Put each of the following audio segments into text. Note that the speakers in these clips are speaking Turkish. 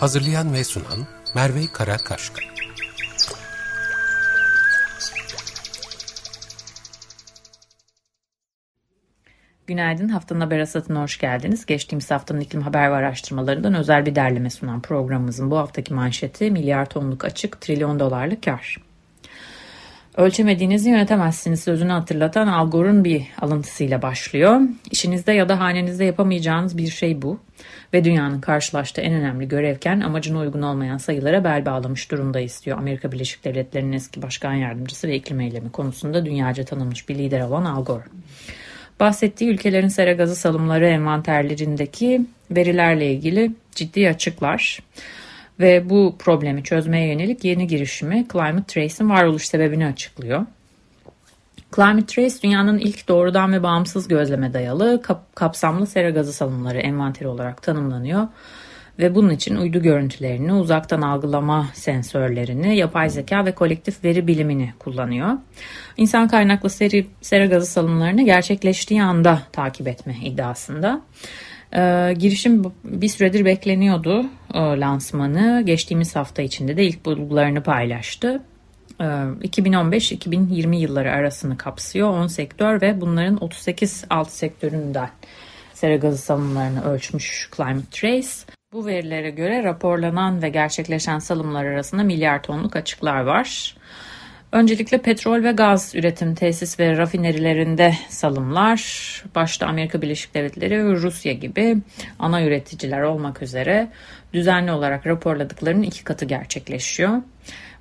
Hazırlayan ve sunan Merve Karakaşka. Günaydın. Haftanın haber asatına hoş geldiniz. Geçtiğimiz haftanın iklim haber ve araştırmalarından özel bir derleme sunan programımızın bu haftaki manşeti milyar tonluk açık trilyon dolarlık kar. Ölçemediğinizi yönetemezsiniz sözünü hatırlatan Al Gore'un bir alıntısıyla başlıyor. İşinizde ya da hanenizde yapamayacağınız bir şey bu. Ve dünyanın karşılaştığı en önemli görevken amacına uygun olmayan sayılara bel bağlamış durumdayız diyor. Amerika Birleşik Devletleri'nin eski başkan yardımcısı ve iklim eylemi konusunda dünyaca tanınmış bir lider olan Al Gore. Bahsettiği ülkelerin sera gazı salımları envanterlerindeki verilerle ilgili ciddi açıklar ve bu problemi çözmeye yönelik yeni girişimi Climate Trace'in varoluş sebebini açıklıyor. Climate Trace dünyanın ilk doğrudan ve bağımsız gözleme dayalı kap kapsamlı sera gazı salımları envanteri olarak tanımlanıyor ve bunun için uydu görüntülerini, uzaktan algılama sensörlerini, yapay zeka ve kolektif veri bilimini kullanıyor. İnsan kaynaklı seri, sera gazı salımlarını gerçekleştiği anda takip etme iddiasında. Ee, girişim bir süredir bekleniyordu e, lansmanı. Geçtiğimiz hafta içinde de ilk bulgularını paylaştı. 2015-2020 ee, yılları arasını kapsıyor 10 sektör ve bunların 38 alt sektöründen sera gazı salımlarını ölçmüş Climate Trace. Bu verilere göre raporlanan ve gerçekleşen salımlar arasında milyar tonluk açıklar var. Öncelikle petrol ve gaz üretim tesis ve rafinerilerinde salımlar, başta Amerika Birleşik Devletleri ve Rusya gibi ana üreticiler olmak üzere düzenli olarak raporladıklarının iki katı gerçekleşiyor.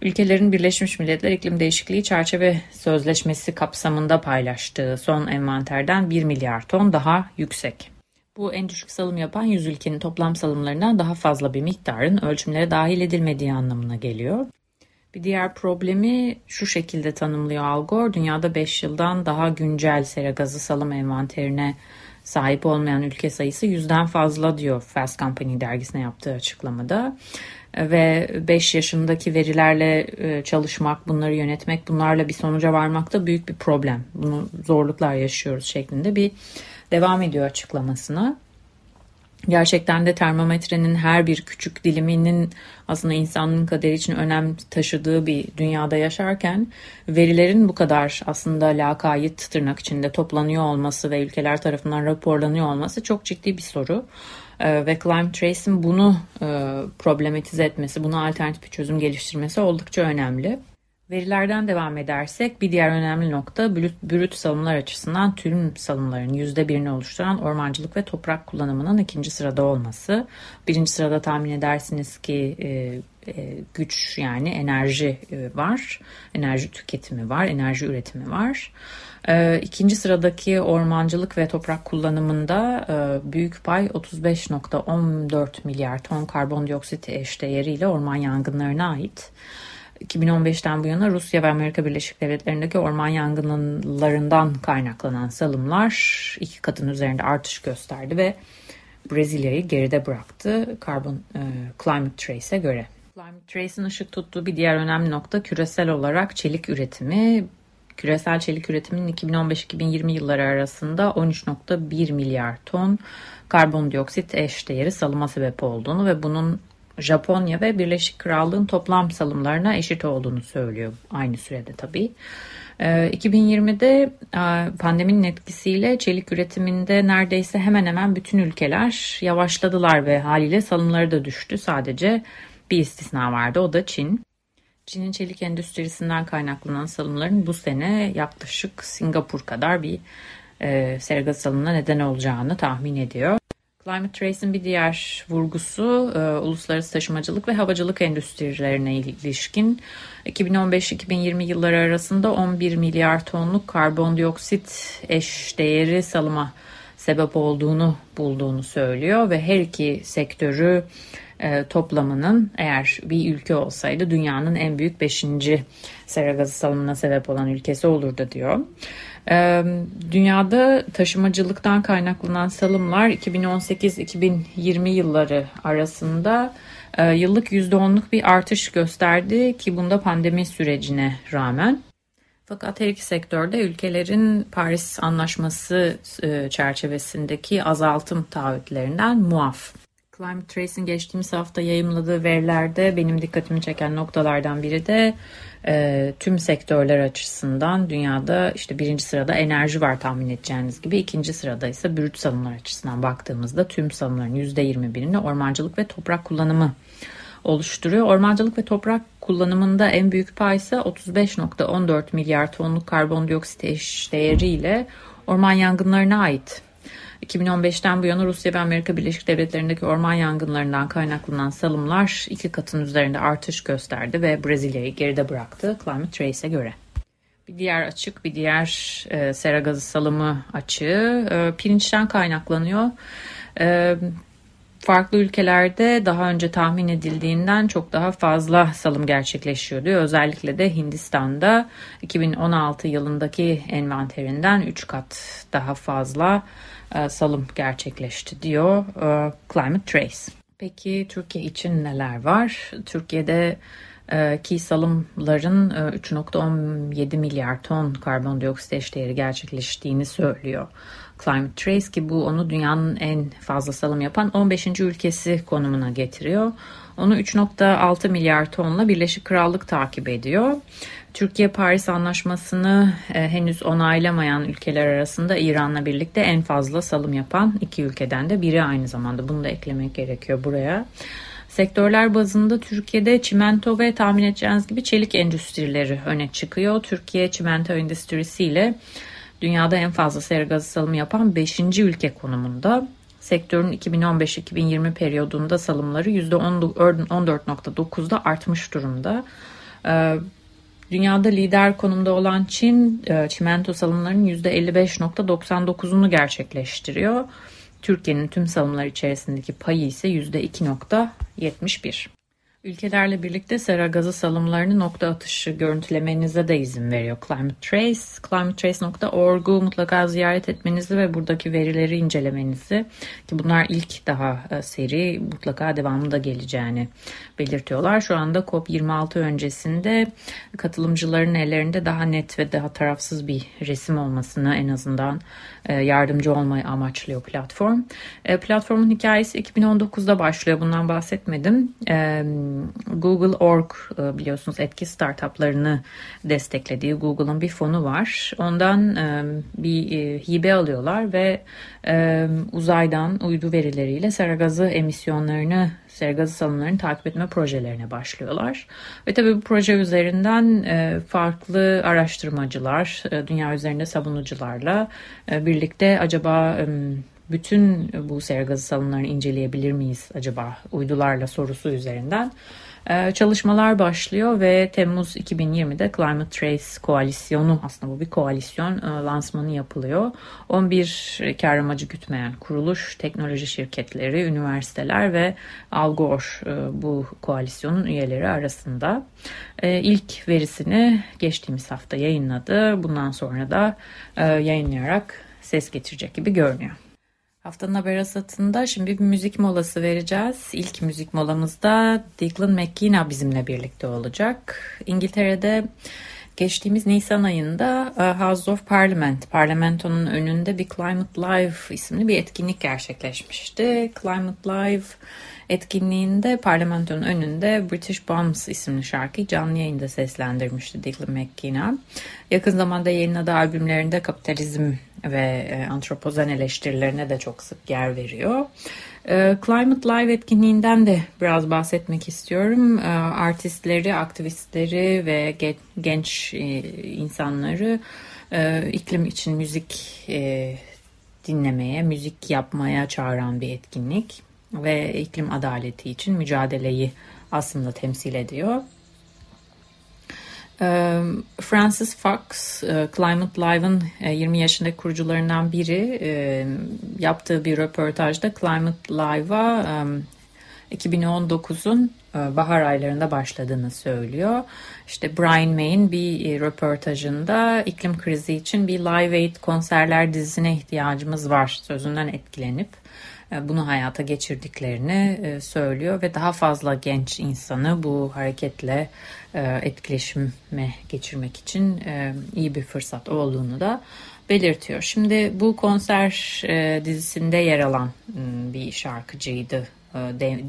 Ülkelerin Birleşmiş Milletler İklim Değişikliği Çerçeve Sözleşmesi kapsamında paylaştığı son envanterden 1 milyar ton daha yüksek. Bu en düşük salım yapan 100 ülkenin toplam salımlarından daha fazla bir miktarın ölçümlere dahil edilmediği anlamına geliyor. Bir diğer problemi şu şekilde tanımlıyor Al Gore. Dünyada 5 yıldan daha güncel sera gazı salım envanterine sahip olmayan ülke sayısı yüzden fazla diyor Fast Company dergisine yaptığı açıklamada. Ve 5 yaşındaki verilerle e, çalışmak, bunları yönetmek, bunlarla bir sonuca varmak da büyük bir problem. Bunu zorluklar yaşıyoruz şeklinde bir devam ediyor açıklamasına. Gerçekten de termometrenin her bir küçük diliminin aslında insanın kaderi için önem taşıdığı bir dünyada yaşarken verilerin bu kadar aslında lakayt tırnak içinde toplanıyor olması ve ülkeler tarafından raporlanıyor olması çok ciddi bir soru. Ee, ve Climate Trace'in bunu e, problematize etmesi, buna alternatif bir çözüm geliştirmesi oldukça önemli. Verilerden devam edersek bir diğer önemli nokta brüt salımlar açısından tüm salımların %1'ini oluşturan ormancılık ve toprak kullanımının ikinci sırada olması. Birinci sırada tahmin edersiniz ki e, e, güç yani enerji e, var, enerji tüketimi var, enerji üretimi var. E, ikinci sıradaki ormancılık ve toprak kullanımında büyük pay 35.14 milyar ton karbondioksit eşdeğeriyle orman yangınlarına ait. 2015'ten bu yana Rusya ve Amerika Birleşik Devletleri'ndeki orman yangınlarından kaynaklanan salımlar iki katın üzerinde artış gösterdi ve Brezilya'yı geride bıraktı Carbon e, Climate Trace'e göre. Climate Trace'in ışık tuttuğu bir diğer önemli nokta küresel olarak çelik üretimi. Küresel çelik üretiminin 2015-2020 yılları arasında 13.1 milyar ton karbondioksit eşdeğeri salıma sebep olduğunu ve bunun Japonya ve Birleşik Krallığın toplam salımlarına eşit olduğunu söylüyor aynı sürede tabii. 2020'de ee, e, pandeminin etkisiyle çelik üretiminde neredeyse hemen hemen bütün ülkeler yavaşladılar ve haliyle salımları da düştü. Sadece bir istisna vardı o da Çin. Çin'in çelik endüstrisinden kaynaklanan salımların bu sene yaklaşık Singapur kadar bir e, serga salımına neden olacağını tahmin ediyor. Climate Trace'in bir diğer vurgusu e, uluslararası taşımacılık ve havacılık endüstrilerine ilişkin 2015-2020 yılları arasında 11 milyar tonluk karbondioksit eş değeri salıma sebep olduğunu bulduğunu söylüyor ve her iki sektörü e, toplamının eğer bir ülke olsaydı dünyanın en büyük 5. sera gazı salımına sebep olan ülkesi olurdu diyor. Dünyada taşımacılıktan kaynaklanan salımlar 2018-2020 yılları arasında yıllık %10'luk bir artış gösterdi ki bunda pandemi sürecine rağmen. Fakat her iki sektörde ülkelerin Paris Anlaşması çerçevesindeki azaltım taahhütlerinden muaf. Climate Trace'in geçtiğimiz hafta yayımladığı verilerde benim dikkatimi çeken noktalardan biri de e, tüm sektörler açısından dünyada işte birinci sırada enerji var tahmin edeceğiniz gibi ikinci sırada ise brüt salımlar açısından baktığımızda tüm salımların %21'ini ormancılık ve toprak kullanımı oluşturuyor. Ormancılık ve toprak kullanımında en büyük pay ise 35.14 milyar tonluk karbondioksit eş değeriyle orman yangınlarına ait. 2015'ten bu yana Rusya ve Amerika Birleşik Devletleri'ndeki orman yangınlarından kaynaklanan salımlar iki katın üzerinde artış gösterdi ve Brezilya'yı geride bıraktı Climate Trace'e göre. Bir diğer açık, bir diğer e, sera gazı salımı açığı e, pirinçten kaynaklanıyor. E, farklı ülkelerde daha önce tahmin edildiğinden çok daha fazla salım gerçekleşiyor diyor. Özellikle de Hindistan'da 2016 yılındaki envanterinden 3 kat daha fazla salım gerçekleşti diyor e, Climate Trace. Peki Türkiye için neler var? Türkiye'de e, ki salımların 3.17 milyar ton karbondioksit eşdeğeri gerçekleştiğini söylüyor. Climate Trace ki bu onu dünyanın en fazla salım yapan 15. ülkesi konumuna getiriyor. Onu 3.6 milyar tonla Birleşik Krallık takip ediyor. Türkiye Paris Anlaşması'nı e, henüz onaylamayan ülkeler arasında İran'la birlikte en fazla salım yapan iki ülkeden de biri aynı zamanda. Bunu da eklemek gerekiyor buraya. Sektörler bazında Türkiye'de çimento ve tahmin edeceğiniz gibi çelik endüstrileri öne çıkıyor. Türkiye çimento endüstrisiyle dünyada en fazla sera gazı salımı yapan 5. ülke konumunda. Sektörün 2015-2020 periyodunda salımları %14.9'da artmış durumda. Ee, dünyada lider konumda olan Çin e, çimento salımlarının %55.99'unu gerçekleştiriyor. Türkiye'nin tüm salımlar içerisindeki payı ise %2.71. Ülkelerle birlikte sera gazı salımlarını nokta atışı görüntülemenize de izin veriyor Climate Trace. ClimateTrace.org'u mutlaka ziyaret etmenizi ve buradaki verileri incelemenizi ki bunlar ilk daha e, seri mutlaka devamında geleceğini belirtiyorlar. Şu anda COP26 öncesinde katılımcıların ellerinde daha net ve daha tarafsız bir resim olmasını en azından e, yardımcı olmayı amaçlıyor platform. E, platformun hikayesi 2019'da başlıyor. Bundan bahsetmedim. Google Org e, biliyorsunuz etki startuplarını desteklediği Google'ın bir fonu var. Ondan e, bir e, hibe alıyorlar ve uzaydan uydu verileriyle sera gazı emisyonlarını sera gazı salımlarını takip etme projelerine başlıyorlar. Ve tabii bu proje üzerinden farklı araştırmacılar, dünya üzerinde savunucularla birlikte acaba bütün bu sera gazı salınlarını inceleyebilir miyiz acaba uydularla sorusu üzerinden ee, çalışmalar başlıyor ve Temmuz 2020'de Climate Trace koalisyonu aslında bu bir koalisyon e, lansmanı yapılıyor. 11 kar amacı gütmeyen kuruluş, teknoloji şirketleri, üniversiteler ve Al Gore e, bu koalisyonun üyeleri arasında. E, ilk verisini geçtiğimiz hafta yayınladı. Bundan sonra da yayınlayarak ses getirecek gibi görünüyor. Haftanın haber asatında şimdi bir müzik molası vereceğiz. İlk müzik molamızda Declan McKenna bizimle birlikte olacak. İngiltere'de geçtiğimiz Nisan ayında e, House of Parliament, parlamentonun önünde bir Climate Live isimli bir etkinlik gerçekleşmişti. Climate Live etkinliğinde parlamentonun önünde British Bombs isimli şarkıyı canlı yayında seslendirmişti Declan McKenna. Yakın zamanda yayınladığı albümlerinde kapitalizm ve e, antropozen eleştirilerine de çok sık yer veriyor. E, Climate Live etkinliğinden de biraz bahsetmek istiyorum. E, artistleri, aktivistleri ve genç insanları iklim için müzik dinlemeye, müzik yapmaya çağıran bir etkinlik ve iklim adaleti için mücadeleyi aslında temsil ediyor. Francis Fox, Climate Live'ın 20 yaşındaki kurucularından biri yaptığı bir röportajda Climate Live'a 2019'un e, bahar aylarında başladığını söylüyor. İşte Brian May'in bir röportajında iklim krizi için bir Live Aid konserler dizisine ihtiyacımız var sözünden etkilenip bunu hayata geçirdiklerini söylüyor ve daha fazla genç insanı bu hareketle etkileşime geçirmek için iyi bir fırsat olduğunu da belirtiyor. Şimdi bu konser dizisinde yer alan bir şarkıcıydı e,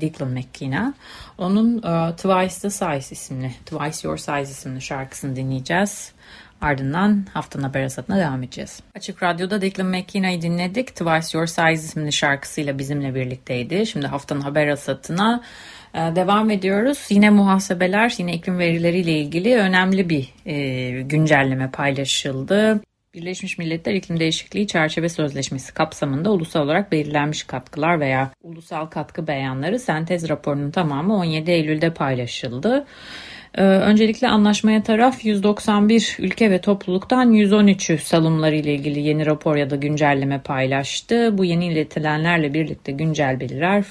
Declan McKenna. Onun e, Twice the Size isimli, Twice Your Size isimli şarkısını dinleyeceğiz. Ardından haftanın haber asatına devam edeceğiz. Açık Radyo'da Declan McKenna'yı dinledik. Twice Your Size isimli şarkısıyla bizimle birlikteydi. Şimdi haftanın haber asatına e, devam ediyoruz. Yine muhasebeler, yine iklim verileriyle ilgili önemli bir e, güncelleme paylaşıldı. Birleşmiş Milletler İklim Değişikliği Çerçeve Sözleşmesi kapsamında ulusal olarak belirlenmiş katkılar veya ulusal katkı beyanları sentez raporunun tamamı 17 Eylül'de paylaşıldı. Ee, öncelikle anlaşmaya taraf 191 ülke ve topluluktan 113'ü salımları ile ilgili yeni rapor ya da güncelleme paylaştı. Bu yeni iletilenlerle birlikte güncel bilgiler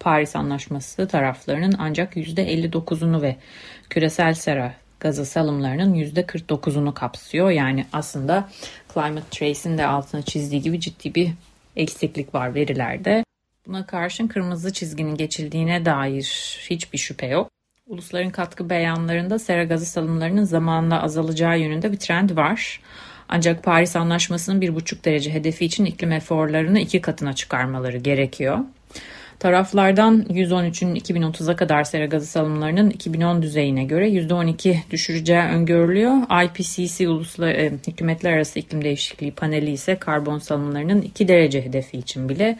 Paris Anlaşması taraflarının ancak %59'unu ve küresel sera gazı salımlarının %49'unu kapsıyor. Yani aslında Climate Trace'in de altına çizdiği gibi ciddi bir eksiklik var verilerde. Buna karşın kırmızı çizginin geçildiğine dair hiçbir şüphe yok. Ulusların katkı beyanlarında sera gazı salımlarının zamanla azalacağı yönünde bir trend var. Ancak Paris Anlaşması'nın 1,5 derece hedefi için iklim eforlarını iki katına çıkarmaları gerekiyor. Taraflardan 113'ün 2030'a kadar sera gazı salımlarının 2010 düzeyine göre %12 düşüreceği öngörülüyor. IPCC Uluslararası e, Hükümetler Arası İklim Değişikliği paneli ise karbon salımlarının 2 derece hedefi için bile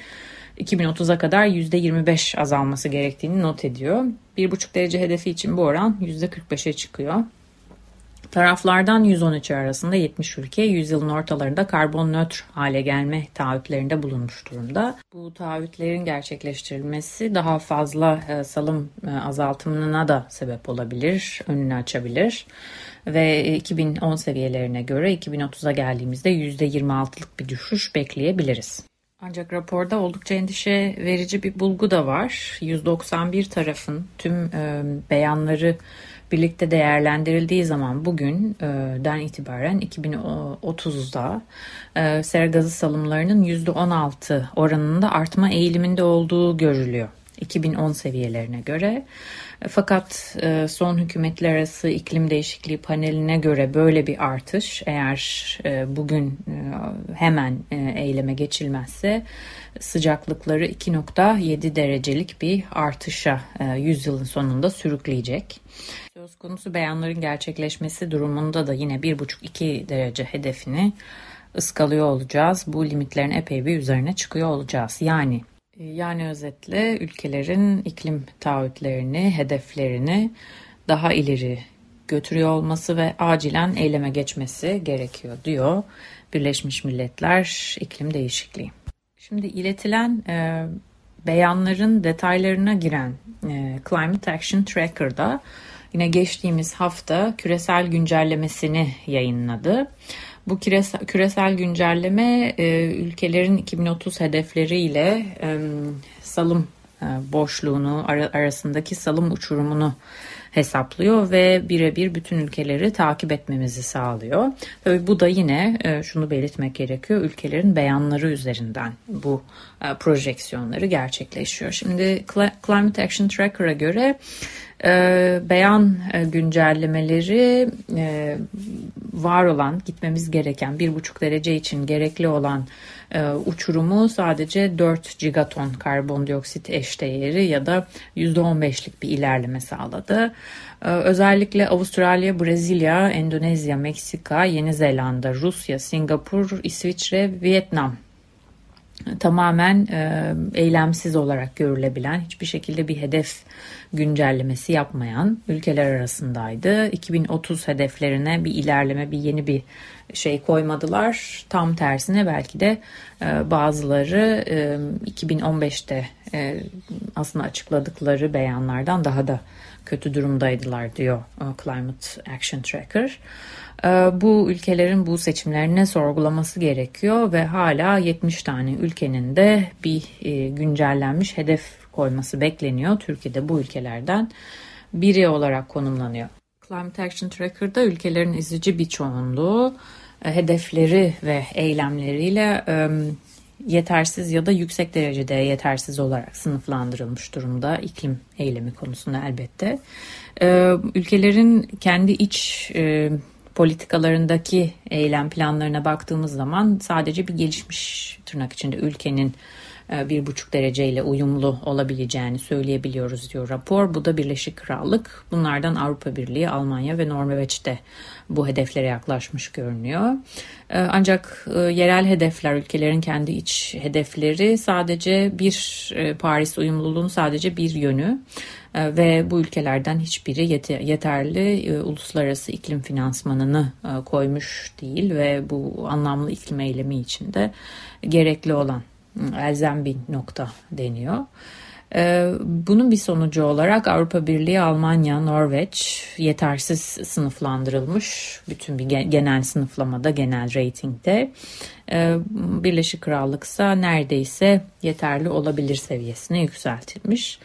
2030'a kadar %25 azalması gerektiğini not ediyor. 1,5 derece hedefi için bu oran %45'e çıkıyor. Taraflardan 113 arasında 70 ülke yüzyılın ortalarında karbon nötr hale gelme taahhütlerinde bulunmuş durumda. Bu taahhütlerin gerçekleştirilmesi daha fazla e, salım e, azaltımına da sebep olabilir, önünü açabilir ve 2010 seviyelerine göre 2030'a geldiğimizde %26'lık bir düşüş bekleyebiliriz. Ancak raporda oldukça endişe verici bir bulgu da var. 191 tarafın tüm e, beyanları birlikte değerlendirildiği zaman bugünden itibaren 2030'da e, sera gazı salımlarının %16 oranında artma eğiliminde olduğu görülüyor. 2010 seviyelerine göre. Fakat e, son hükümetler arası iklim değişikliği paneline göre böyle bir artış eğer e, bugün hemen eyleme geçilmezse sıcaklıkları 2.7 derecelik bir artışa yüzyılın sonunda sürükleyecek. Söz konusu beyanların gerçekleşmesi durumunda da yine 1,5-2 derece hedefini ıskalıyor olacağız. Bu limitlerin epey bir üzerine çıkıyor olacağız. Yani e, yani özetle ülkelerin iklim taahhütlerini, hedeflerini daha ileri götürüyor olması ve acilen eyleme geçmesi gerekiyor diyor Birleşmiş Milletler İklim Değişikliği. Şimdi iletilen e, beyanların detaylarına giren e, Climate Action Tracker'da yine geçtiğimiz hafta küresel güncellemesini yayınladı. Bu küresel, küresel güncelleme e, ülkelerin 2030 hedefleriyle e, salım e, boşluğunu ar arasındaki salım uçurumunu hesaplıyor ve birebir bütün ülkeleri takip etmemizi sağlıyor. Tabii bu da yine e, şunu belirtmek gerekiyor. Ülkelerin beyanları üzerinden bu e, projeksiyonları gerçekleşiyor. Şimdi Climate Action Tracker'a göre e, beyan e, güncellemeleri e, var olan gitmemiz gereken bir buçuk derece için gerekli olan e, uçurumu sadece 4 gigaton karbondioksit eşdeğeri ya da %15'lik bir ilerleme sağladı. E, özellikle Avustralya, Brezilya, Endonezya, Meksika, Yeni Zelanda, Rusya, Singapur, İsviçre, Vietnam tamamen e, eylemsiz olarak görülebilen, hiçbir şekilde bir hedef güncellemesi yapmayan ülkeler arasındaydı. 2030 hedeflerine bir ilerleme, bir yeni bir şey koymadılar. Tam tersine belki de e, bazıları e, 2015'te e, aslında açıkladıkları beyanlardan daha da kötü durumdaydılar diyor Climate Action Tracker. E, bu ülkelerin bu seçimlerini sorgulaması gerekiyor ve hala 70 tane ülkenin de bir e, güncellenmiş hedef koyması bekleniyor. Türkiye'de bu ülkelerden biri olarak konumlanıyor. Climate Action Tracker'da ülkelerin izleyici bir çoğunluğu e, hedefleri ve eylemleriyle yetersiz ya da yüksek derecede yetersiz olarak sınıflandırılmış durumda iklim eylemi konusunda elbette. Ülkelerin kendi iç politikalarındaki eylem planlarına baktığımız zaman sadece bir gelişmiş tırnak içinde ülkenin bir buçuk dereceyle uyumlu olabileceğini söyleyebiliyoruz diyor rapor. Bu da Birleşik Krallık. Bunlardan Avrupa Birliği, Almanya ve Norveç'te bu hedeflere yaklaşmış görünüyor. E, ancak e, yerel hedefler, ülkelerin kendi iç hedefleri sadece bir Paris uyumluluğun sadece bir yönü ve bu ülkelerden hiçbiri yeterli uluslararası iklim finansmanını koymuş değil ve bu anlamlı iklim eylemi içinde gerekli olan elzem bir nokta deniyor. Ee, bunun bir sonucu olarak Avrupa Birliği, Almanya, Norveç yetersiz sınıflandırılmış. Bütün bir genel sınıflamada, genel reytingde. Ee, Birleşik Krallık ise neredeyse yeterli olabilir seviyesine yükseltilmiş.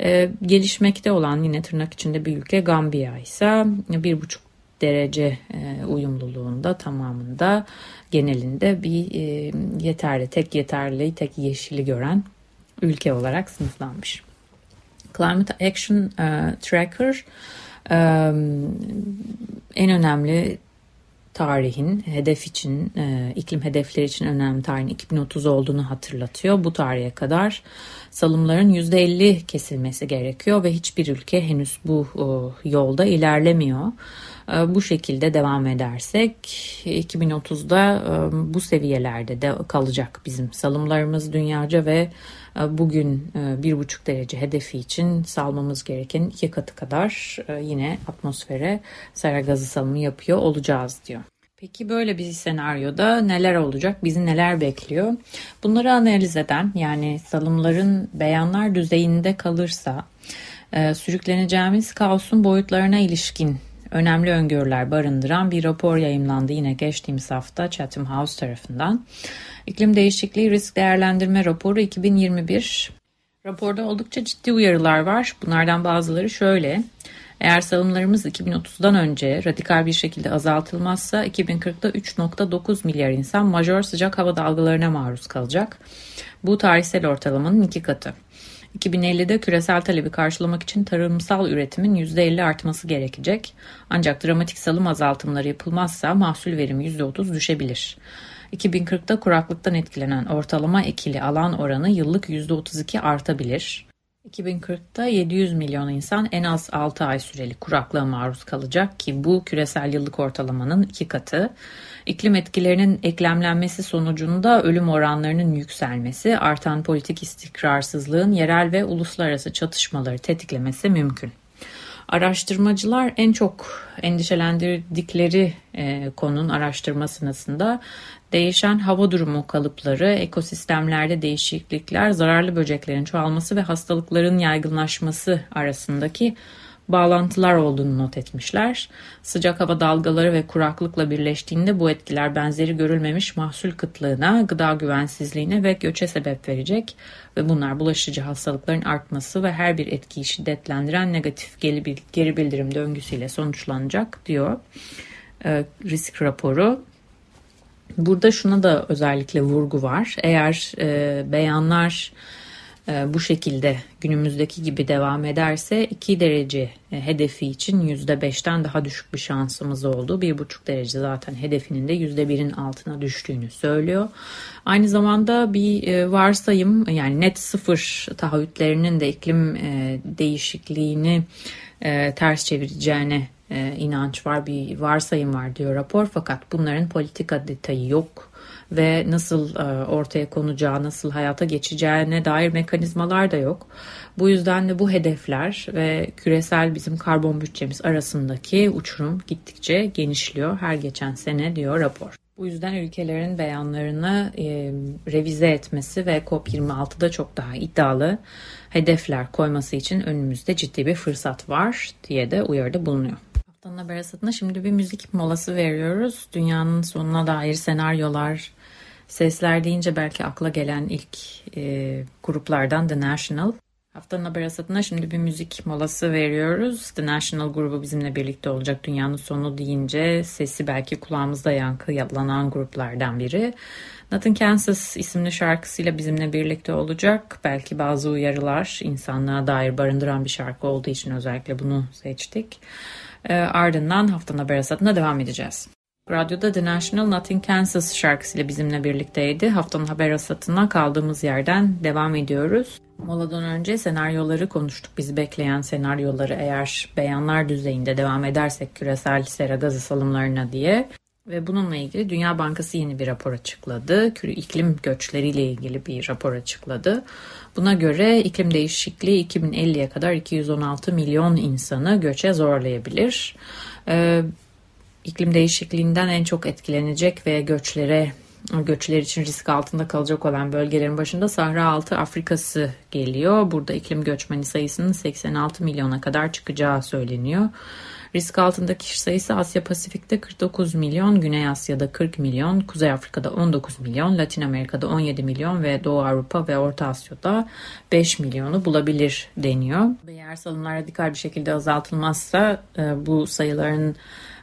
Ee, gelişmekte olan yine tırnak içinde bir ülke Gambiya ise bir buçuk derece e, uyumluluğunda tamamında genelinde bir e, yeterli, tek yeterli, tek yeşili gören ülke olarak sınıflanmış. Climate Action e, Tracker en önemli tarihin hedef için, iklim hedefleri için önemli tarihin 2030 olduğunu hatırlatıyor. Bu tarihe kadar salımların %50 kesilmesi gerekiyor ve hiçbir ülke henüz bu yolda ilerlemiyor. E, bu şekilde devam edersek 2030'da e, bu seviyelerde de kalacak bizim salımlarımız dünyaca ve e, bugün bir buçuk derece hedefi için salmamız gereken iki katı kadar yine atmosfere sera gazı salımı yapıyor olacağız diyor. Peki böyle bir senaryoda neler olacak? Bizi neler bekliyor? Bunları analiz eden yani salımların beyanlar düzeyinde kalırsa sürükleneceğimiz kaosun boyutlarına ilişkin önemli öngörüler barındıran bir rapor yayımlandı yine geçtiğimiz hafta Chatham House tarafından. İklim Değişikliği Risk Değerlendirme Raporu 2021. Raporda oldukça ciddi uyarılar var. Bunlardan bazıları şöyle. Eğer salımlarımız 2030'dan önce radikal bir şekilde azaltılmazsa 2040'da 3.9 milyar insan majör sıcak hava dalgalarına maruz kalacak. Bu tarihsel ortalamanın iki katı. 2050'de küresel talebi karşılamak için tarımsal üretimin %50 artması gerekecek. Ancak dramatik salım azaltımları yapılmazsa mahsul verimi %30 düşebilir. 2040'da kuraklıktan etkilenen ortalama ekili alan oranı yıllık %32 artabilir. 2040'da 700 milyon insan en az 6 ay süreli kuraklığa maruz kalacak ki bu küresel yıllık ortalamanın iki katı. İklim etkilerinin eklemlenmesi sonucunda ölüm oranlarının yükselmesi, artan politik istikrarsızlığın yerel ve uluslararası çatışmaları tetiklemesi mümkün. Araştırmacılar en çok endişelendirdikleri e, konunun araştırma sırasında değişen hava durumu kalıpları, ekosistemlerde değişiklikler, zararlı böceklerin çoğalması ve hastalıkların yaygınlaşması arasındaki bağlantılar olduğunu not etmişler. Sıcak hava dalgaları ve kuraklıkla birleştiğinde bu etkiler benzeri görülmemiş mahsul kıtlığına, gıda güvensizliğine ve göçe sebep verecek ve bunlar bulaşıcı hastalıkların artması ve her bir etkiyi şiddetlendiren negatif geri bildirim döngüsüyle sonuçlanacak diyor e, risk raporu. Burada şuna da özellikle vurgu var. Eğer e, beyanlar bu şekilde günümüzdeki gibi devam ederse 2 derece e, hedefi için %5'ten daha düşük bir şansımız oldu. 1,5 derece zaten hedefinin de %1'in altına düştüğünü söylüyor. Aynı zamanda bir e, varsayım yani net sıfır taahhütlerinin de iklim değişikliğini ters çevireceğine inanç var bir varsayım var diyor rapor fakat bunların politika detayı yok ve nasıl e, ortaya konacağı, nasıl hayata geçeceğine dair mekanizmalar da yok. Bu yüzden de bu hedefler ve küresel bizim karbon bütçemiz arasındaki uçurum gittikçe genişliyor her geçen sene diyor rapor. Bu yüzden ülkelerin beyanlarını e, revize etmesi ve COP26'da çok daha iddialı hedefler koyması için önümüzde ciddi bir fırsat var diye de uyarıda bulunuyor. Haftanın haber asatına şimdi bir müzik molası veriyoruz. Dünyanın sonuna dair senaryolar, Sesler deyince belki akla gelen ilk e, gruplardan The National. Haftanın haber hasatına şimdi bir müzik molası veriyoruz. The National grubu bizimle birlikte olacak. Dünyanın sonu deyince sesi belki kulağımızda yankılanan gruplardan biri. Nothing Kansas isimli şarkısıyla bizimle birlikte olacak. Belki bazı uyarılar insanlığa dair barındıran bir şarkı olduğu için özellikle bunu seçtik. E, ardından haftanın haber hasatına devam edeceğiz. Radyoda The National Nothing Kansas şarkısıyla bizimle birlikteydi. Haftanın haber hasatına kaldığımız yerden devam ediyoruz. Moladan önce senaryoları konuştuk. Bizi bekleyen senaryoları eğer beyanlar düzeyinde devam edersek küresel sera gazı salımlarına diye. Ve bununla ilgili Dünya Bankası yeni bir rapor açıkladı. İklim göçleriyle ilgili bir rapor açıkladı. Buna göre iklim değişikliği 2050'ye kadar 216 milyon insanı göçe zorlayabilir. Ee, iklim değişikliğinden en çok etkilenecek ve göçlere göçler için risk altında kalacak olan bölgelerin başında Sahra Altı Afrika'sı geliyor. Burada iklim göçmeni sayısının 86 milyona kadar çıkacağı söyleniyor. Risk altındaki kişi sayısı Asya Pasifik'te 49 milyon, Güney Asya'da 40 milyon, Kuzey Afrika'da 19 milyon, Latin Amerika'da 17 milyon ve Doğu Avrupa ve Orta Asya'da 5 milyonu bulabilir deniyor. Eğer salımlar radikal bir şekilde azaltılmazsa e, bu sayıların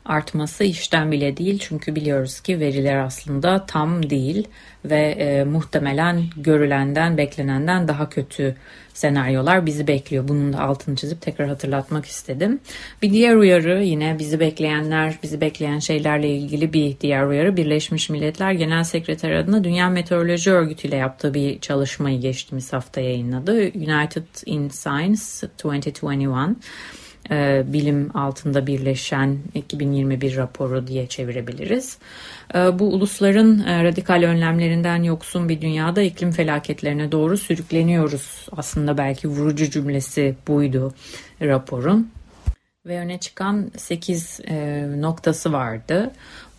artması işten bile değil çünkü biliyoruz ki veriler aslında tam değil ve e, muhtemelen görülenden beklenenden daha kötü senaryolar bizi bekliyor. Bunun da altını çizip tekrar hatırlatmak istedim. Bir diğer uyarı yine bizi bekleyenler, bizi bekleyen şeylerle ilgili bir diğer uyarı Birleşmiş Milletler Genel Sekreteri adına Dünya Meteoroloji Örgütü ile yaptığı bir çalışmayı geçtiğimiz hafta yayınladı. United in Science 2021 e, bilim altında birleşen 2021 raporu diye çevirebiliriz. E, bu ulusların e, radikal önlemlerinden yoksun bir dünyada iklim felaketlerine doğru sürükleniyoruz. Aslında belki vurucu cümlesi buydu raporun ve öne çıkan 8 e, noktası vardı.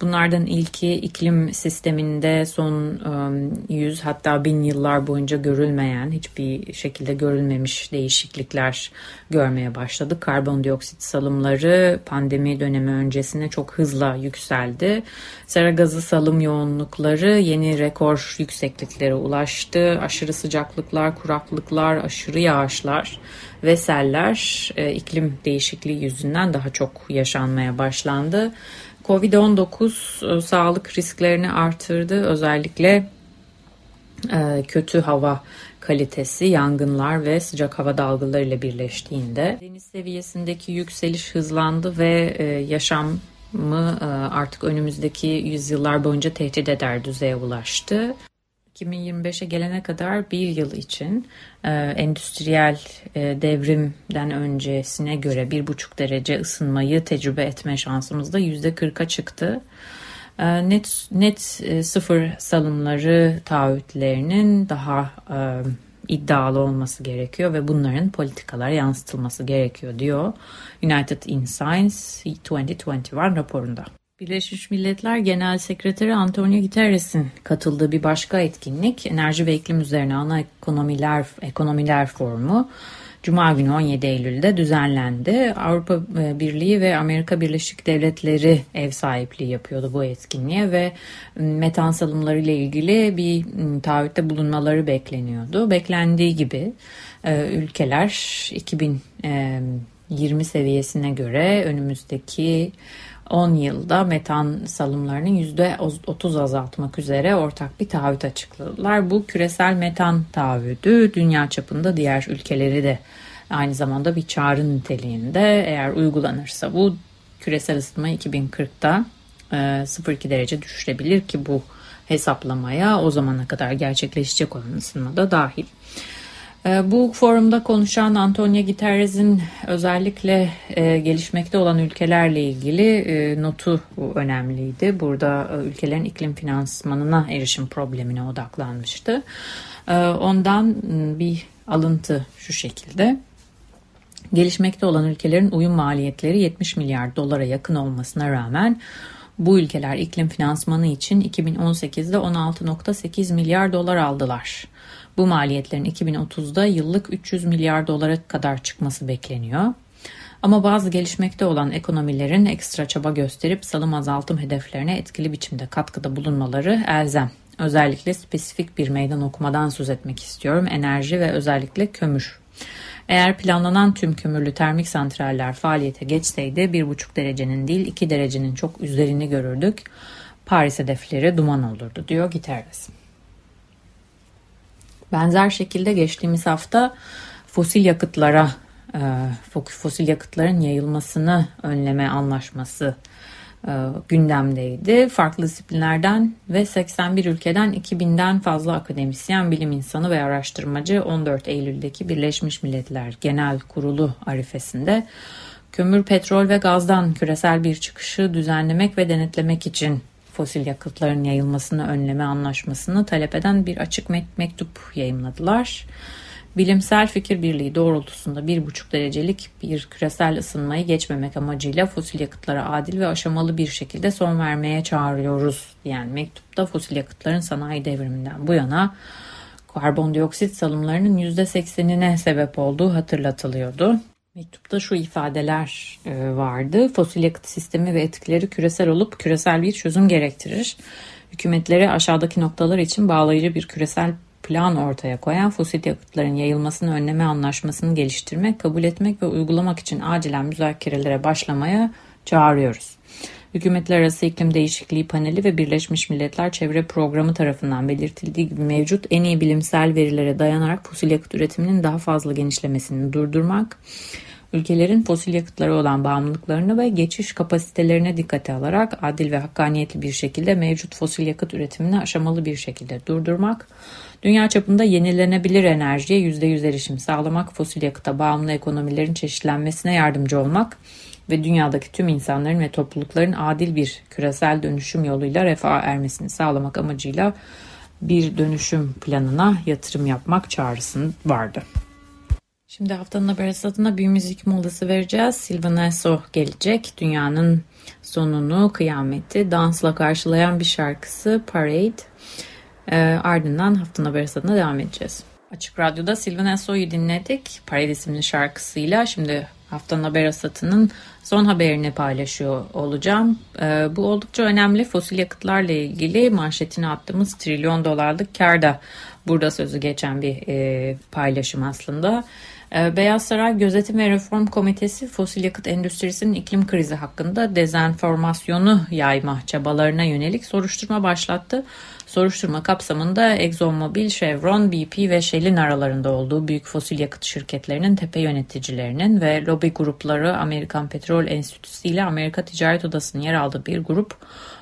Bunlardan ilki iklim sisteminde son 100 e, hatta bin yıllar boyunca görülmeyen, hiçbir şekilde görülmemiş değişiklikler görmeye başladık. Karbondioksit salımları pandemi dönemi öncesine çok hızla yükseldi. Sera gazı salım yoğunlukları yeni rekor yüksekliklere ulaştı. Aşırı sıcaklıklar, kuraklıklar, aşırı yağışlar ve seller e, iklim değişikliği yüzünden daha çok yaşanmaya başlandı. Covid-19 e, sağlık risklerini artırdı. Özellikle e, kötü hava kalitesi, yangınlar ve sıcak hava dalgaları ile birleştiğinde deniz seviyesindeki yükseliş hızlandı ve e, yaşamı artık önümüzdeki yüzyıllar boyunca tehdit eder düzeye ulaştı. 2025'e gelene kadar bir yıl için e, endüstriyel e, devrimden öncesine göre bir buçuk derece ısınmayı tecrübe etme şansımız da yüzde 40'a çıktı. E, net net e, sıfır salımları taahhütlerinin daha e, iddialı olması gerekiyor ve bunların politikalara yansıtılması gerekiyor diyor United in Science 2021 raporunda. Birleşmiş Milletler Genel Sekreteri Antonio Guterres'in katıldığı bir başka etkinlik Enerji ve İklim Üzerine Ana Ekonomiler Ekonomiler Forumu Cuma günü 17 Eylül'de düzenlendi. Avrupa e, Birliği ve Amerika Birleşik Devletleri ev sahipliği yapıyordu bu etkinliğe ve metan salımları ile ilgili bir taahhütte bulunmaları bekleniyordu. Beklendiği gibi e, ülkeler 2020 seviyesine göre önümüzdeki 10 yılda metan salımlarının %30 azaltmak üzere ortak bir taahhüt açıkladılar. Bu küresel metan taahhüdü dünya çapında diğer ülkeleri de aynı zamanda bir çağrı niteliğinde eğer uygulanırsa bu küresel ısınma 2040'da 0,2 derece düşürebilir ki bu hesaplamaya o zamana kadar gerçekleşecek olan ısınma da dahil. Ee, bu forumda konuşan Antonio Guterres'in özellikle e, gelişmekte olan ülkelerle ilgili e, notu önemliydi. Burada e, ülkelerin iklim finansmanına erişim problemine odaklanmıştı. E, ondan bir alıntı şu şekilde. Gelişmekte olan ülkelerin uyum maliyetleri 70 milyar dolara yakın olmasına rağmen bu ülkeler iklim finansmanı için 2018'de 16.8 milyar dolar aldılar. Bu maliyetlerin 2030'da yıllık 300 milyar dolara kadar çıkması bekleniyor. Ama bazı gelişmekte olan ekonomilerin ekstra çaba gösterip salım azaltım hedeflerine etkili biçimde katkıda bulunmaları elzem. Özellikle spesifik bir meydan okumadan söz etmek istiyorum. Enerji ve özellikle kömür. Eğer planlanan tüm kömürlü termik santraller faaliyete geçseydi 1,5 derecenin değil 2 derecenin çok üzerini görürdük. Paris hedefleri duman olurdu diyor Guterres. Benzer şekilde geçtiğimiz hafta fosil yakıtlara e, fosil yakıtların yayılmasını önleme anlaşması e, gündemdeydi. Farklı disiplinlerden ve 81 ülkeden 2000'den fazla akademisyen, bilim insanı ve araştırmacı 14 Eylül'deki Birleşmiş Milletler Genel Kurulu arifesinde kömür, petrol ve gazdan küresel bir çıkışı düzenlemek ve denetlemek için fosil yakıtların yayılmasını önleme anlaşmasını talep eden bir açık mektup yayımladılar. Bilimsel fikir birliği doğrultusunda bir buçuk derecelik bir küresel ısınmayı geçmemek amacıyla fosil yakıtlara adil ve aşamalı bir şekilde son vermeye çağırıyoruz Yani mektupta fosil yakıtların sanayi devriminden bu yana karbondioksit salımlarının %80'ine sebep olduğu hatırlatılıyordu. Mektupta şu ifadeler e, vardı. Fosil yakıt sistemi ve etkileri küresel olup küresel bir çözüm gerektirir. Hükümetlere aşağıdaki noktalar için bağlayıcı bir küresel plan ortaya koyan fosil yakıtların yayılmasını önleme anlaşmasını geliştirmek, kabul etmek ve uygulamak için acilen müzakerelere başlamaya çağırıyoruz. Hükümetler Arası İklim Değişikliği Paneli ve Birleşmiş Milletler Çevre Programı tarafından belirtildiği gibi mevcut en iyi bilimsel verilere dayanarak fosil yakıt üretiminin daha fazla genişlemesini durdurmak, ülkelerin fosil yakıtlara olan bağımlılıklarını ve geçiş kapasitelerine dikkate alarak adil ve hakkaniyetli bir şekilde mevcut fosil yakıt üretimini aşamalı bir şekilde durdurmak, dünya çapında yenilenebilir enerjiye %100 erişim sağlamak, fosil yakıta bağımlı ekonomilerin çeşitlenmesine yardımcı olmak, ve dünyadaki tüm insanların ve toplulukların adil bir küresel dönüşüm yoluyla refah ermesini sağlamak amacıyla bir dönüşüm planına yatırım yapmak çağrısı vardı. Şimdi haftanın haber esnasında bir müzik molası vereceğiz. Silvan Esso gelecek. Dünyanın sonunu, kıyameti dansla karşılayan bir şarkısı Parade. E, ardından haftanın haber esnasında devam edeceğiz. Açık Radyo'da Silvan Esso'yu dinledik. Parade isimli şarkısıyla. Şimdi haftanın haber asatının son haberini paylaşıyor olacağım. Ee, bu oldukça önemli fosil yakıtlarla ilgili manşetini attığımız trilyon dolarlık karda burada sözü geçen bir e, paylaşım aslında. Ee, Beyaz Saray Gözetim ve Reform Komitesi fosil yakıt endüstrisinin iklim krizi hakkında dezenformasyonu yayma çabalarına yönelik soruşturma başlattı. Soruşturma kapsamında ExxonMobil, Chevron, BP ve Shell'in aralarında olduğu büyük fosil yakıt şirketlerinin tepe yöneticilerinin ve lobi grupları Amerikan Petrol Enstitüsü ile Amerika Ticaret Odası'nın yer aldığı bir grup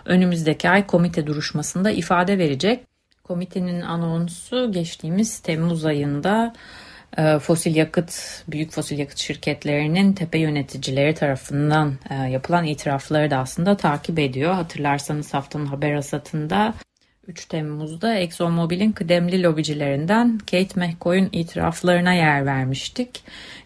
önümüzdeki ay komite duruşmasında ifade verecek. Komitenin anonsu geçtiğimiz Temmuz ayında fosil yakıt, büyük fosil yakıt şirketlerinin tepe yöneticileri tarafından e, yapılan itirafları da aslında takip ediyor. Hatırlarsanız haftanın haber asatında 3 Temmuz'da ExxonMobil'in kıdemli lobicilerinden Kate McCoy'un itiraflarına yer vermiştik.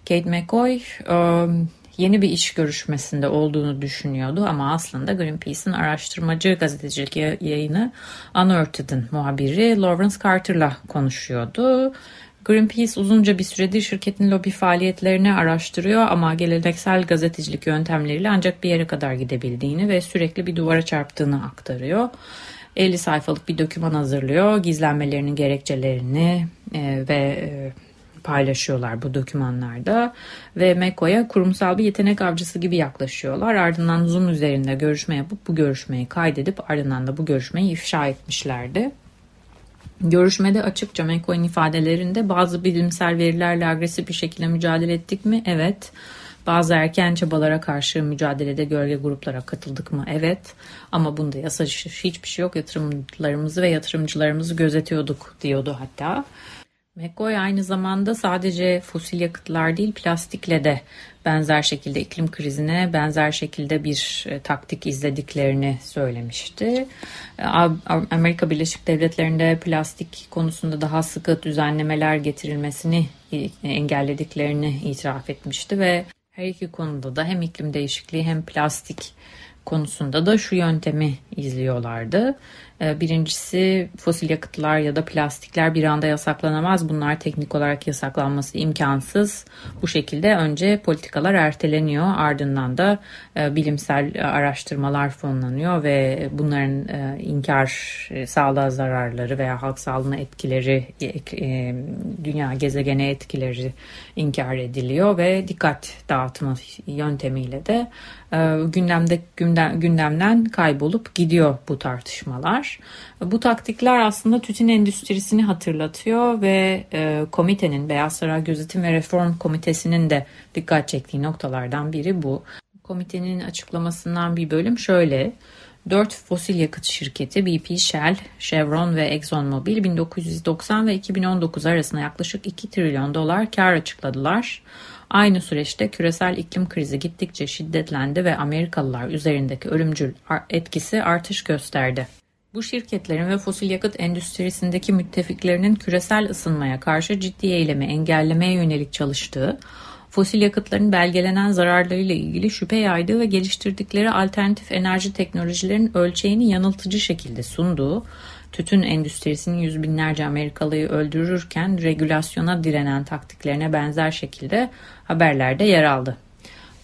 Kate McCoy um, yeni bir iş görüşmesinde olduğunu düşünüyordu ama aslında Greenpeace'in araştırmacı gazetecilik yayını Unearthed'ın muhabiri Lawrence Carter'la konuşuyordu. Greenpeace uzunca bir süredir şirketin lobi faaliyetlerini araştırıyor ama geleneksel gazetecilik yöntemleriyle ancak bir yere kadar gidebildiğini ve sürekli bir duvara çarptığını aktarıyor. 50 sayfalık bir doküman hazırlıyor. Gizlenmelerinin gerekçelerini e, ve e, paylaşıyorlar bu dokümanlarda ve Meko'ya kurumsal bir yetenek avcısı gibi yaklaşıyorlar. Ardından Zoom üzerinde görüşme yapıp bu görüşmeyi kaydedip ardından da bu görüşmeyi ifşa etmişlerdi. Görüşmede açıkça McCoy'un ifadelerinde bazı bilimsel verilerle agresif bir şekilde mücadele ettik mi? Evet. Bazı erken çabalara karşı mücadelede gölge gruplara katıldık mı? Evet. Ama bunda yasa hiçbir şey yok. Yatırımlarımızı ve yatırımcılarımızı gözetiyorduk diyordu hatta. McCoy aynı zamanda sadece fosil yakıtlar değil plastikle de benzer şekilde iklim krizine benzer şekilde bir e, taktik izlediklerini söylemişti. E, Amerika Birleşik Devletleri'nde plastik konusunda daha sıkı düzenlemeler getirilmesini e, engellediklerini itiraf etmişti ve her iki konuda da hem iklim değişikliği hem plastik konusunda da şu yöntemi izliyorlardı. Ee, birincisi fosil yakıtlar ya da plastikler bir anda yasaklanamaz. Bunlar teknik olarak yasaklanması imkansız. Bu şekilde önce politikalar erteleniyor. Ardından da bilimsel araştırmalar fonlanıyor ve bunların e, inkar e, sağlığa zararları veya halk sağlığına etkileri, dünya gezegene etkileri inkar ediliyor ve dikkat dağıtma yöntemiyle de gündemde gündem, gündemden kaybolup gidiyor bu tartışmalar. Bu taktikler aslında tütün endüstrisini hatırlatıyor ve e, komitenin Beyaz Saray Gözetim ve Reform Komitesi'nin de dikkat çektiği noktalardan biri bu. Komitenin açıklamasından bir bölüm şöyle. Dört fosil yakıt şirketi BP, Shell, Chevron ve ExxonMobil 1990 ve 2019 arasında yaklaşık 2 trilyon dolar kar açıkladılar. Aynı süreçte küresel iklim krizi gittikçe şiddetlendi ve Amerikalılar üzerindeki ölümcül etkisi artış gösterdi. Bu şirketlerin ve fosil yakıt endüstrisindeki müttefiklerinin küresel ısınmaya karşı ciddi eylemi engellemeye yönelik çalıştığı, fosil yakıtların belgelenen zararlarıyla ilgili şüphe yaydığı ve geliştirdikleri alternatif enerji teknolojilerin ölçeğini yanıltıcı şekilde sunduğu, tütün endüstrisinin yüz binlerce Amerikalıyı öldürürken regülasyona direnen taktiklerine benzer şekilde haberlerde yer aldı.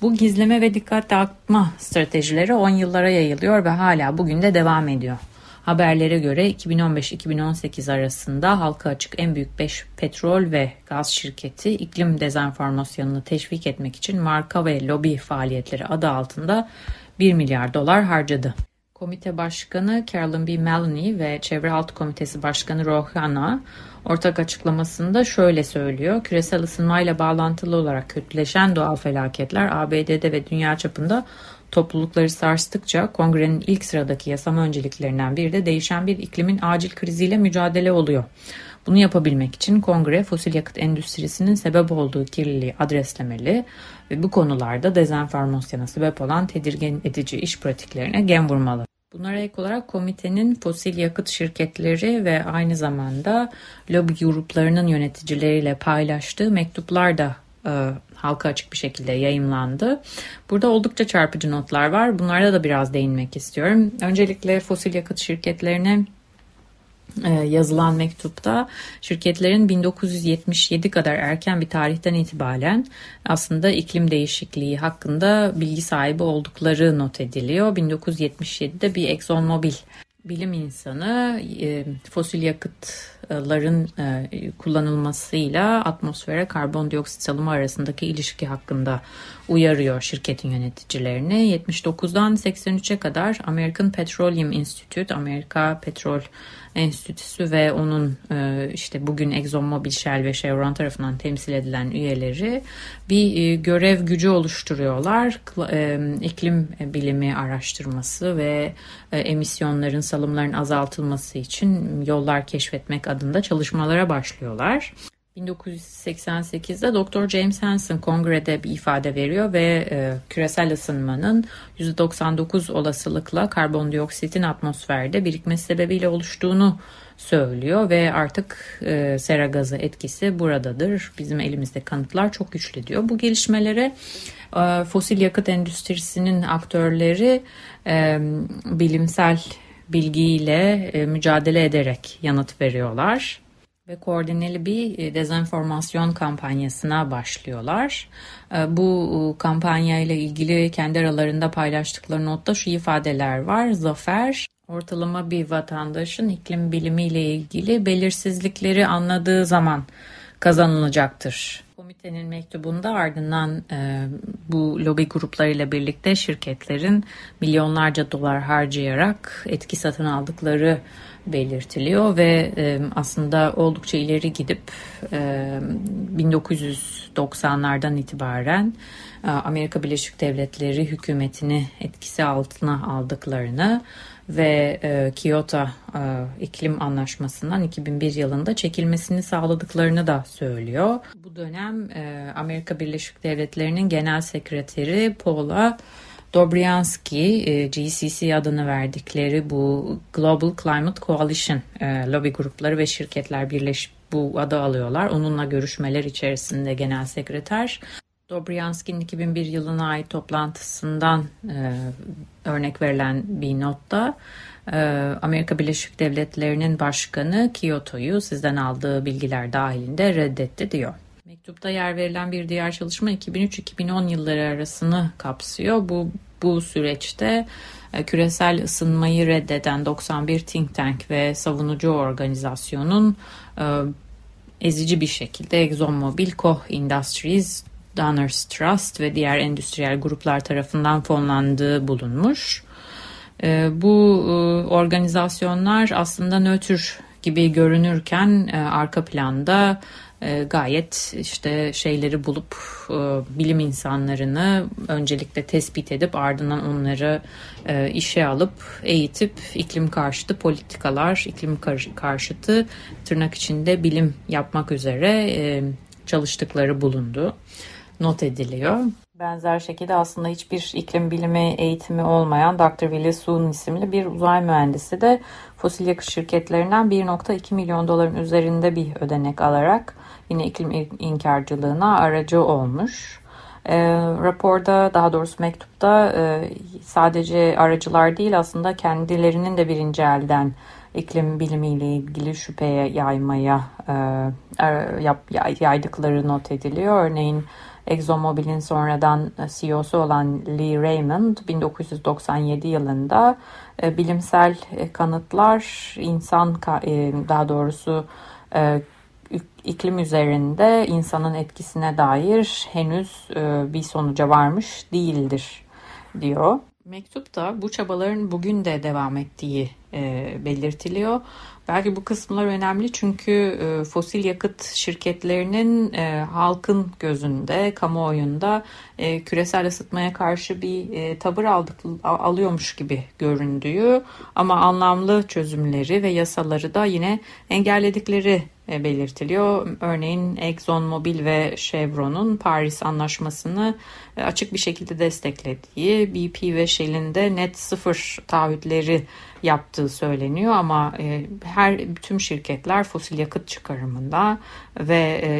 Bu gizleme ve dikkat dağıtma stratejileri 10 yıllara yayılıyor ve hala bugün de devam ediyor. Haberlere göre 2015-2018 arasında halka açık en büyük 5 petrol ve gaz şirketi iklim dezenformasyonunu teşvik etmek için marka ve lobi faaliyetleri adı altında 1 milyar dolar harcadı. Komite Başkanı Carolyn B. Maloney ve Çevre Alt Komitesi Başkanı Rohana ortak açıklamasında şöyle söylüyor. Küresel ısınmayla bağlantılı olarak kötüleşen doğal felaketler ABD'de ve dünya çapında toplulukları sarstıkça kongrenin ilk sıradaki yasama önceliklerinden biri de değişen bir iklimin acil kriziyle mücadele oluyor. Bunu yapabilmek için kongre fosil yakıt endüstrisinin sebep olduğu kirliliği adreslemeli ve bu konularda dezenformasyona sebep olan tedirgin edici iş pratiklerine gem vurmalı. Bunlara ek olarak komitenin fosil yakıt şirketleri ve aynı zamanda lobi gruplarının yöneticileriyle paylaştığı mektuplar da e, halka açık bir şekilde yayımlandı. Burada oldukça çarpıcı notlar var. Bunlara da biraz değinmek istiyorum. Öncelikle fosil yakıt şirketlerine e, yazılan mektupta şirketlerin 1977 kadar erken bir tarihten itibaren aslında iklim değişikliği hakkında bilgi sahibi oldukları not ediliyor. 1977'de bir ExxonMobil bilim insanı e, fosil yakıtların e, kullanılmasıyla atmosfere karbondioksit salımı arasındaki ilişki hakkında uyarıyor şirketin yöneticilerini. 79'dan 83'e kadar American Petroleum Institute, Amerika Petrol Enstitüsü ve onun e, işte bugün ExxonMobil, Shell ve Chevron tarafından temsil edilen üyeleri bir görev gücü oluşturuyorlar. İklim bilimi araştırması ve emisyonların, salımların azaltılması için yollar keşfetmek adında çalışmalara başlıyorlar. 1988'de Dr. James Hansen kongrede bir ifade veriyor ve e, küresel ısınmanın %99 olasılıkla karbondioksitin atmosferde birikmesi sebebiyle oluştuğunu söylüyor ve artık e, sera gazı etkisi buradadır. Bizim elimizde kanıtlar çok güçlü diyor. Bu gelişmelere e, fosil yakıt endüstrisinin aktörleri e, bilimsel bilgiyle e, mücadele ederek yanıt veriyorlar ve koordineli bir e, dezenformasyon kampanyasına başlıyorlar. E, bu kampanya ile ilgili kendi aralarında paylaştıkları notta şu ifadeler var. Zafer ortalama bir vatandaşın iklim bilimiyle ilgili belirsizlikleri anladığı zaman kazanılacaktır. Komitenin mektubunda ardından e, bu lobi gruplarıyla birlikte şirketlerin milyonlarca dolar harcayarak etki satın aldıkları belirtiliyor ve e, aslında oldukça ileri gidip e, 1990'lardan itibaren e, Amerika Birleşik Devletleri hükümetini etkisi altına aldıklarını ve e, Kyoto e, iklim anlaşmasından 2001 yılında çekilmesini sağladıklarını da söylüyor. Bu dönem e, Amerika Birleşik Devletleri'nin genel sekreteri Paula Dobryansky, e, GCC adını verdikleri bu Global Climate Coalition e, lobi grupları ve şirketler birleşip bu adı alıyorlar. Onunla görüşmeler içerisinde genel sekreter Dobryanski'nin 2001 yılına ait toplantısından e, örnek verilen bir notta e, Amerika Birleşik Devletleri'nin başkanı Kyoto'yu sizden aldığı bilgiler dahilinde reddetti diyor. Mektupta yer verilen bir diğer çalışma 2003-2010 yılları arasını kapsıyor. Bu bu süreçte e, küresel ısınmayı reddeden 91 think tank ve savunucu organizasyonun e, ezici bir şekilde ExxonMobil, Koch Industries, Donors Trust ve diğer endüstriyel gruplar tarafından fonlandığı bulunmuş. E, bu organizasyonlar aslında nötr gibi görünürken arka planda e, gayet işte şeyleri bulup e, bilim insanlarını öncelikle tespit edip ardından onları e, işe alıp eğitip iklim karşıtı politikalar, iklim karşıtı tırnak içinde bilim yapmak üzere e, çalıştıkları bulundu. Not ediliyor. Benzer şekilde aslında hiçbir iklim bilimi eğitimi olmayan Dr. Willie Soon isimli bir uzay mühendisi de fosil yakıt şirketlerinden 1.2 milyon doların üzerinde bir ödenek alarak yine iklim inkarcılığına aracı olmuş. E, raporda daha doğrusu mektupta e, sadece aracılar değil aslında kendilerinin de birinci elden iklim bilimiyle ilgili şüpheye yaymaya e, er, yap, yaydıkları not ediliyor. Örneğin ExxonMobil'in sonradan CEO'su olan Lee Raymond 1997 yılında e, bilimsel kanıtlar insan e, daha doğrusu e, iklim üzerinde insanın etkisine dair henüz e, bir sonuca varmış değildir diyor. Mektupta bu çabaların bugün de devam ettiği e, belirtiliyor. Belki bu kısımlar önemli çünkü e, fosil yakıt şirketlerinin e, halkın gözünde, kamuoyunda e, küresel ısıtmaya karşı bir tavır aldık, alıyormuş gibi göründüğü ama anlamlı çözümleri ve yasaları da yine engelledikleri belirtiliyor. Örneğin ExxonMobil ve Chevron'un Paris Anlaşması'nı e, açık bir şekilde desteklediği, BP ve Shell'in de net sıfır taahhütleri yaptığı söyleniyor ama e, her tüm şirketler fosil yakıt çıkarımında ve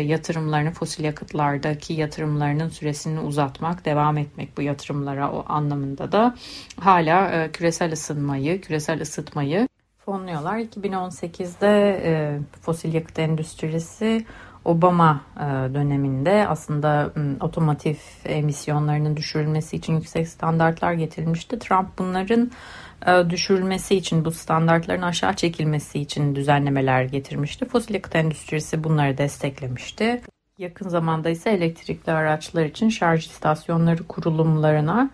yatırımlarını fosil yakıtlardaki yatırımlarının süresini uzatmak, devam etmek bu yatırımlara o anlamında da hala küresel ısınmayı, küresel ısıtmayı fonluyorlar. 2018'de e, fosil yakıt endüstrisi Obama e, döneminde aslında e, otomotiv emisyonlarının düşürülmesi için yüksek standartlar getirilmişti. Trump bunların e, düşürülmesi için bu standartların aşağı çekilmesi için düzenlemeler getirmişti. Fosil yakıt endüstrisi bunları desteklemişti. Yakın zamanda ise elektrikli araçlar için şarj istasyonları kurulumlarına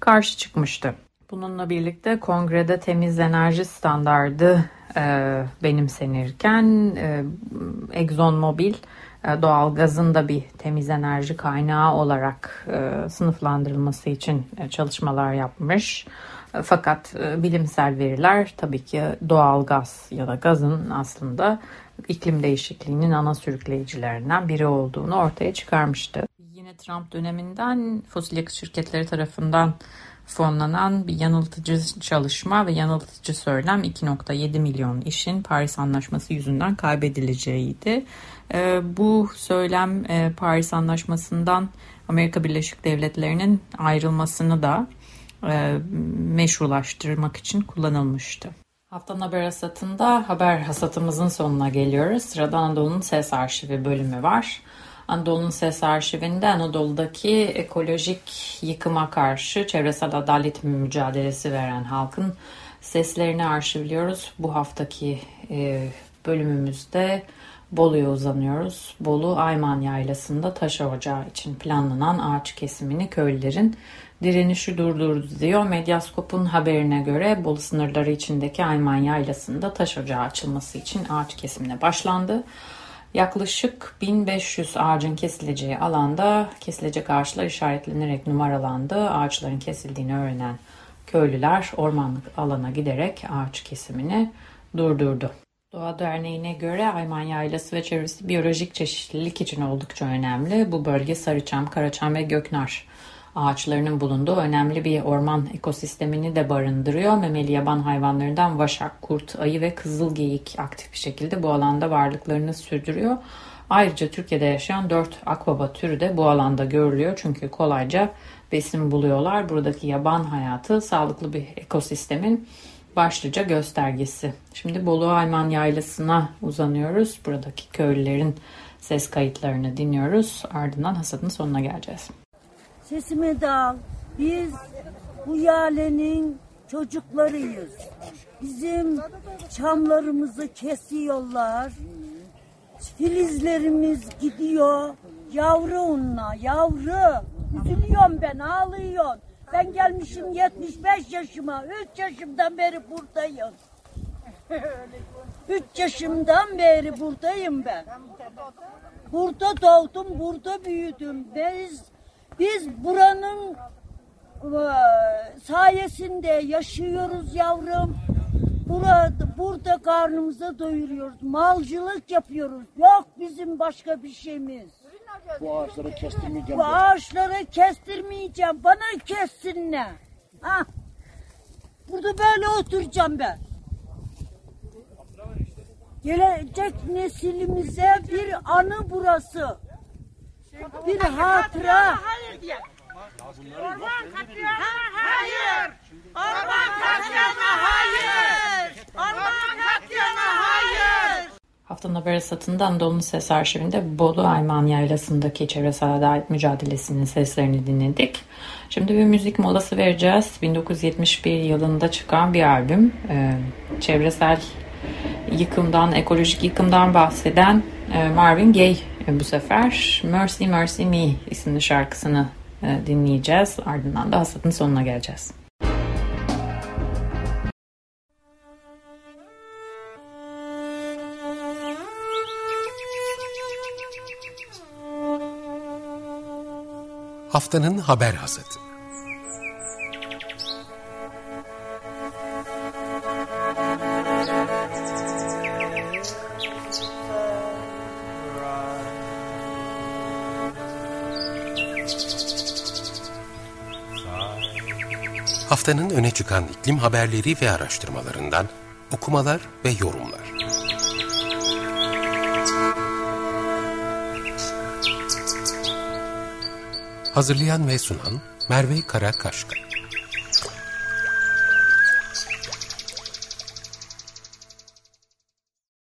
karşı çıkmıştı. Bununla birlikte kongrede temiz enerji standardı e, benimsenirken e, ExxonMobil e, doğalgazın da bir temiz enerji kaynağı olarak e, sınıflandırılması için e, çalışmalar yapmış. E, fakat e, bilimsel veriler tabii ki doğalgaz ya da gazın aslında iklim değişikliğinin ana sürükleyicilerinden biri olduğunu ortaya çıkarmıştı. Yine Trump döneminden fosil yakıt şirketleri tarafından fonlanan bir yanıltıcı çalışma ve yanıltıcı söylem 2.7 milyon işin Paris Anlaşması yüzünden kaybedileceğiydi. E, bu söylem e, Paris Anlaşması'ndan Amerika Birleşik Devletleri'nin ayrılmasını da e, meşrulaştırmak için kullanılmıştı. Haftanın haber hasatında haber hasatımızın sonuna geliyoruz. Sırada Anadolu'nun ses arşivi bölümü var. Anadolu'nun Ses Arşivinde Anadolu'daki ekolojik yıkıma karşı çevresel adalet mücadelesi veren halkın seslerini arşivliyoruz. Bu haftaki e, bölümümüzde Bolu'ya uzanıyoruz. Bolu Ayman Yaylası'nda taş ocağı için planlanan ağaç kesimini köylülerin direnişi durdurdu diyor. Medyaskop'un haberine göre Bolu sınırları içindeki Ayman Yaylası'nda taş ocağı açılması için ağaç kesimine başlandı. Yaklaşık 1500 ağacın kesileceği alanda kesilecek ağaçlar işaretlenerek numaralandı. Ağaçların kesildiğini öğrenen köylüler ormanlık alana giderek ağaç kesimini durdurdu. Doğa Derneği'ne göre Ayman Yaylası ve çevresi biyolojik çeşitlilik için oldukça önemli. Bu bölge Sarıçam, Karaçam ve Göknar ağaçlarının bulunduğu önemli bir orman ekosistemini de barındırıyor. Memeli yaban hayvanlarından vaşak, kurt, ayı ve kızıl geyik aktif bir şekilde bu alanda varlıklarını sürdürüyor. Ayrıca Türkiye'de yaşayan 4 akbaba türü de bu alanda görülüyor. Çünkü kolayca besin buluyorlar. Buradaki yaban hayatı sağlıklı bir ekosistemin başlıca göstergesi. Şimdi Bolu Ayman Yaylası'na uzanıyoruz. Buradaki köylülerin ses kayıtlarını dinliyoruz. Ardından hasadın sonuna geleceğiz. Sesimi dal. Biz bu yalenin çocuklarıyız. Bizim çamlarımızı kesiyorlar. Filizlerimiz gidiyor. Yavru onunla, yavru. Üzülüyorum ben, ağlıyorum. Ben gelmişim 75 yaşıma. 3 yaşımdan beri buradayım. 3 yaşımdan beri buradayım ben. Burada doğdum, burada büyüdüm. Biz biz buranın e, sayesinde yaşıyoruz yavrum. Burada, burada karnımıza doyuruyoruz. Malcılık yapıyoruz. Yok bizim başka bir şeyimiz. Bu ağaçları kestirmeyeceğim. Bu ağaçları kestirmeyeceğim. Bana kessinler. Ha. Burada böyle oturacağım ben. Gelecek nesilimize bir anı burası. Bir hatıra. Orman katliamına hayır. Orman katliamına hayır. Orman katliamına hayır. Haftanın haber hasatında Anadolu'nun Ses Arşivinde Bolu Ayman Yaylası'ndaki çevresel adalet mücadelesinin seslerini dinledik. Şimdi bir müzik molası vereceğiz. 1971 yılında çıkan bir albüm. Ee, çevresel yıkımdan, ekolojik yıkımdan bahseden e, Marvin Gaye bu sefer Mercy Mercy Me isimli şarkısını e, dinleyeceğiz. Ardından da hasatın sonuna geleceğiz. Haftanın haber hasatı. Haftanın öne çıkan iklim haberleri ve araştırmalarından okumalar ve yorumlar. Hazırlayan ve sunan Merve Karakaşka